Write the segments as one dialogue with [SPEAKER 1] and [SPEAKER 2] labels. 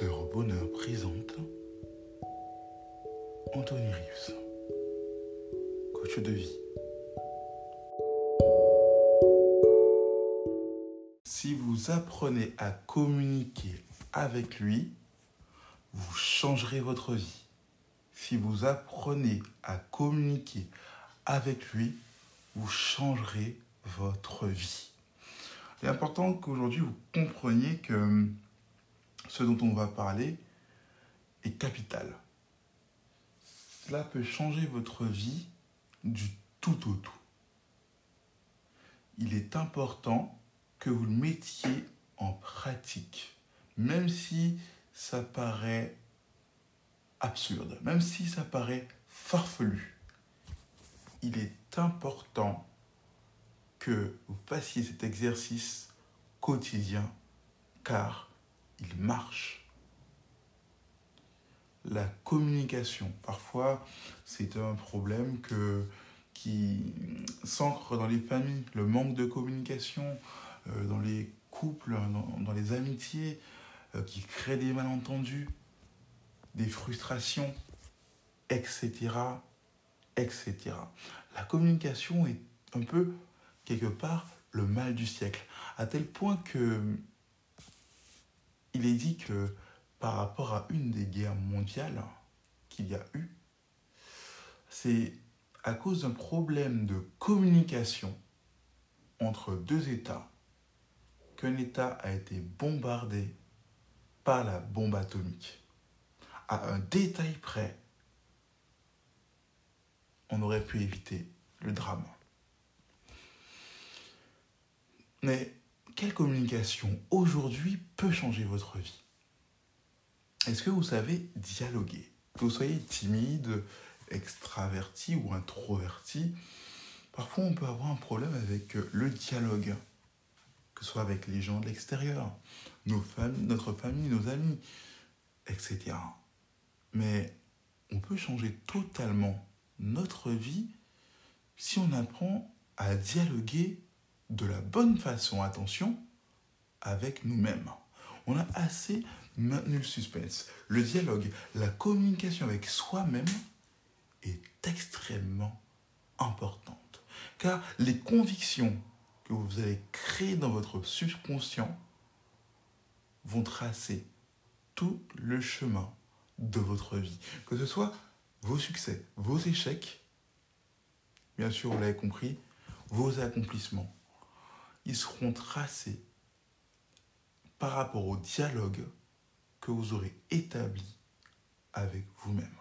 [SPEAKER 1] Bonheur présente Anthony Rives, coach de vie. Si vous apprenez à communiquer avec lui, vous changerez votre vie. Si vous apprenez à communiquer avec lui, vous changerez votre vie. Il est important qu'aujourd'hui vous compreniez que ce dont on va parler est capital. Cela peut changer votre vie du tout au tout. Il est important que vous le mettiez en pratique, même si ça paraît absurde, même si ça paraît farfelu. Il est important que vous fassiez cet exercice quotidien car il marche. La communication, parfois c'est un problème que, qui s'ancre dans les familles, le manque de communication, euh, dans les couples, dans, les amitiés, euh, qui crée des malentendus, des frustrations, etc., etc. La communication est un peu quelque part le mal du siècle, à tel point que il est dit que par rapport à une des guerres mondiales qu'il y a eu, c'est à cause d'un problème de communication entre deux États qu'un État a été bombardé par la bombe atomique. À un détail près, on aurait pu éviter le drame. Mais quelle communication aujourd'hui peut changer votre vie? Est-ce que vous savez dialoguer? Que vous soyez timide, extraverti ou introverti, parfois on peut avoir un problème avec le dialogue, que ce soit avec les gens de l'extérieur, notre famille, nos amis, etc. Mais on peut changer totalement notre vie si on apprend à dialoguer de la bonne façon, attention, avec nous-mêmes. On a assez maintenu le suspense. Le dialogue, la communication avec soi-même est extrêmement importante. Car les convictions que vous allez créer dans votre subconscient vont tracer tout le chemin de votre vie. Que ce soit vos succès, vos échecs, bien sûr, vous l'avez compris, vos accomplissements ils seront tracés par rapport au dialogue que vous aurez établi avec vous-même.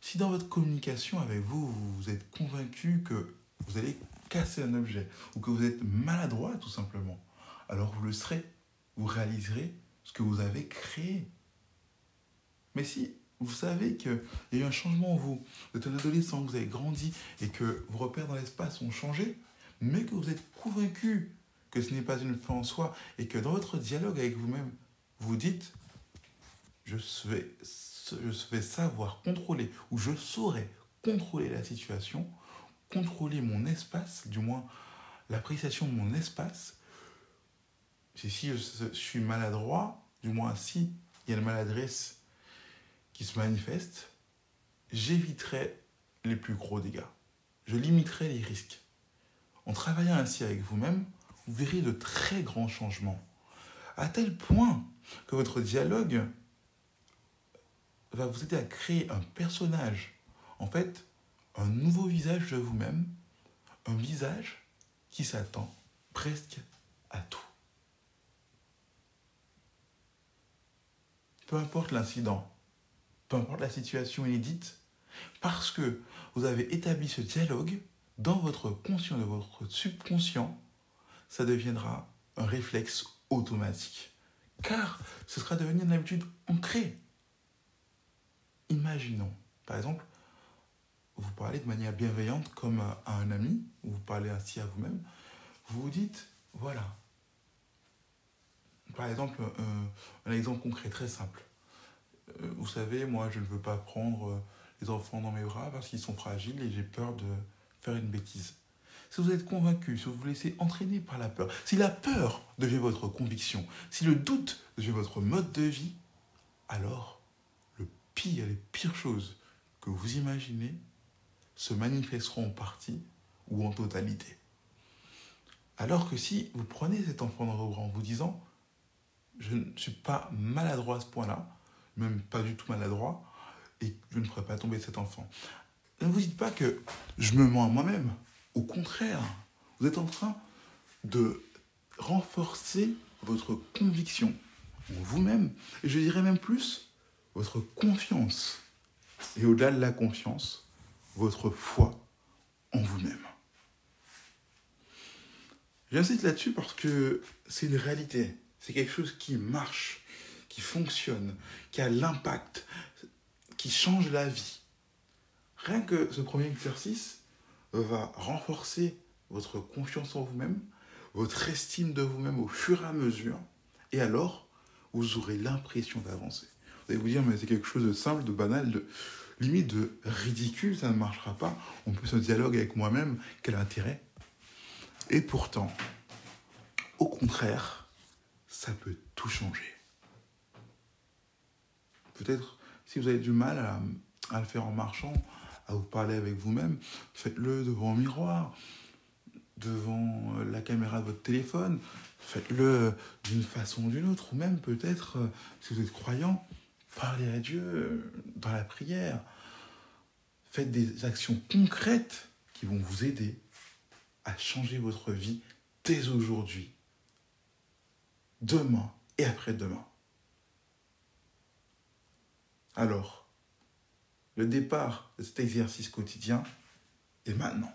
[SPEAKER 1] Si dans votre communication avec vous, vous êtes convaincu que vous allez casser un objet ou que vous êtes maladroit tout simplement, alors vous le serez, vous réaliserez ce que vous avez créé. Mais si vous savez qu'il y a eu un changement en vous, vous êtes un adolescent, vous avez grandi et que vos repères dans l'espace ont changé, mais que vous êtes convaincu que ce n'est pas une fin en soi et que dans votre dialogue avec vous-même, vous dites, je vais, je vais savoir contrôler ou je saurais contrôler la situation, contrôler mon espace, du moins l'appréciation de mon espace. Si je, suis maladroit, du moins si il y a une maladresse qui se manifeste, j'éviterai les plus gros dégâts. Je limiterai les risques. En travaillant ainsi avec vous-même, vous verrez de très grands changements. À tel point que votre dialogue va vous aider à créer un personnage, en fait, un nouveau visage de vous-même, un visage qui s'attend presque à tout. Peu importe l'incident, peu importe la situation inédite, parce que vous avez établi ce dialogue, dans votre conscient, de votre subconscient, ça deviendra un réflexe automatique. Car ce sera devenu une habitude ancrée. Imaginons, par exemple, vous parlez de manière bienveillante comme à un ami, ou vous parlez ainsi à vous-même, vous vous dites, voilà. Par exemple, un, exemple concret très simple. Euh, vous savez, moi, je ne veux pas prendre euh, les enfants dans mes bras parce qu'ils sont fragiles et j'ai peur de, faire une bêtise. Si vous êtes convaincu, si vous vous laissez entraîner par la peur, si la peur devient votre conviction, si le doute devient votre mode de vie, alors le pire, les pires choses que vous imaginez se manifesteront en partie ou en totalité. Alors que si vous prenez cet enfant dans vos bras en vous disant, je ne suis pas maladroit à ce point-là, même pas du tout maladroit, et je ne ferai pas tomber cet enfant. Ne vous dites pas que je me mens à moi-même. Au contraire, vous êtes en train de renforcer votre conviction en vous-même, et je dirais même plus, votre confiance. Et au-delà de la confiance, votre foi en vous-même. J'insiste là-dessus parce que c'est une réalité, c'est quelque chose qui marche, qui fonctionne, qui a l'impact, qui change la vie. Rien que ce premier exercice va renforcer votre confiance en vous-même, votre estime de vous-même au fur et à mesure, et alors vous aurez l'impression d'avancer. Vous allez vous dire, mais c'est quelque chose de simple, de banal, de limite de ridicule, ça ne marchera pas. On peut se dialogue avec moi-même, quel intérêt? Et pourtant, au contraire, ça peut tout changer. Peut-être si vous avez du mal à le faire en marchant, à vous parler avec vous-même, faites-le devant un miroir, devant euh, la caméra de votre téléphone, faites-le d'une façon ou d'une autre, ou même peut-être, euh, si vous êtes croyant, parlez à Dieu euh, dans la prière. Faites des actions concrètes qui vont vous aider à changer votre vie dès aujourd'hui, demain et après-demain. Alors, le départ de cet exercice quotidien est maintenant.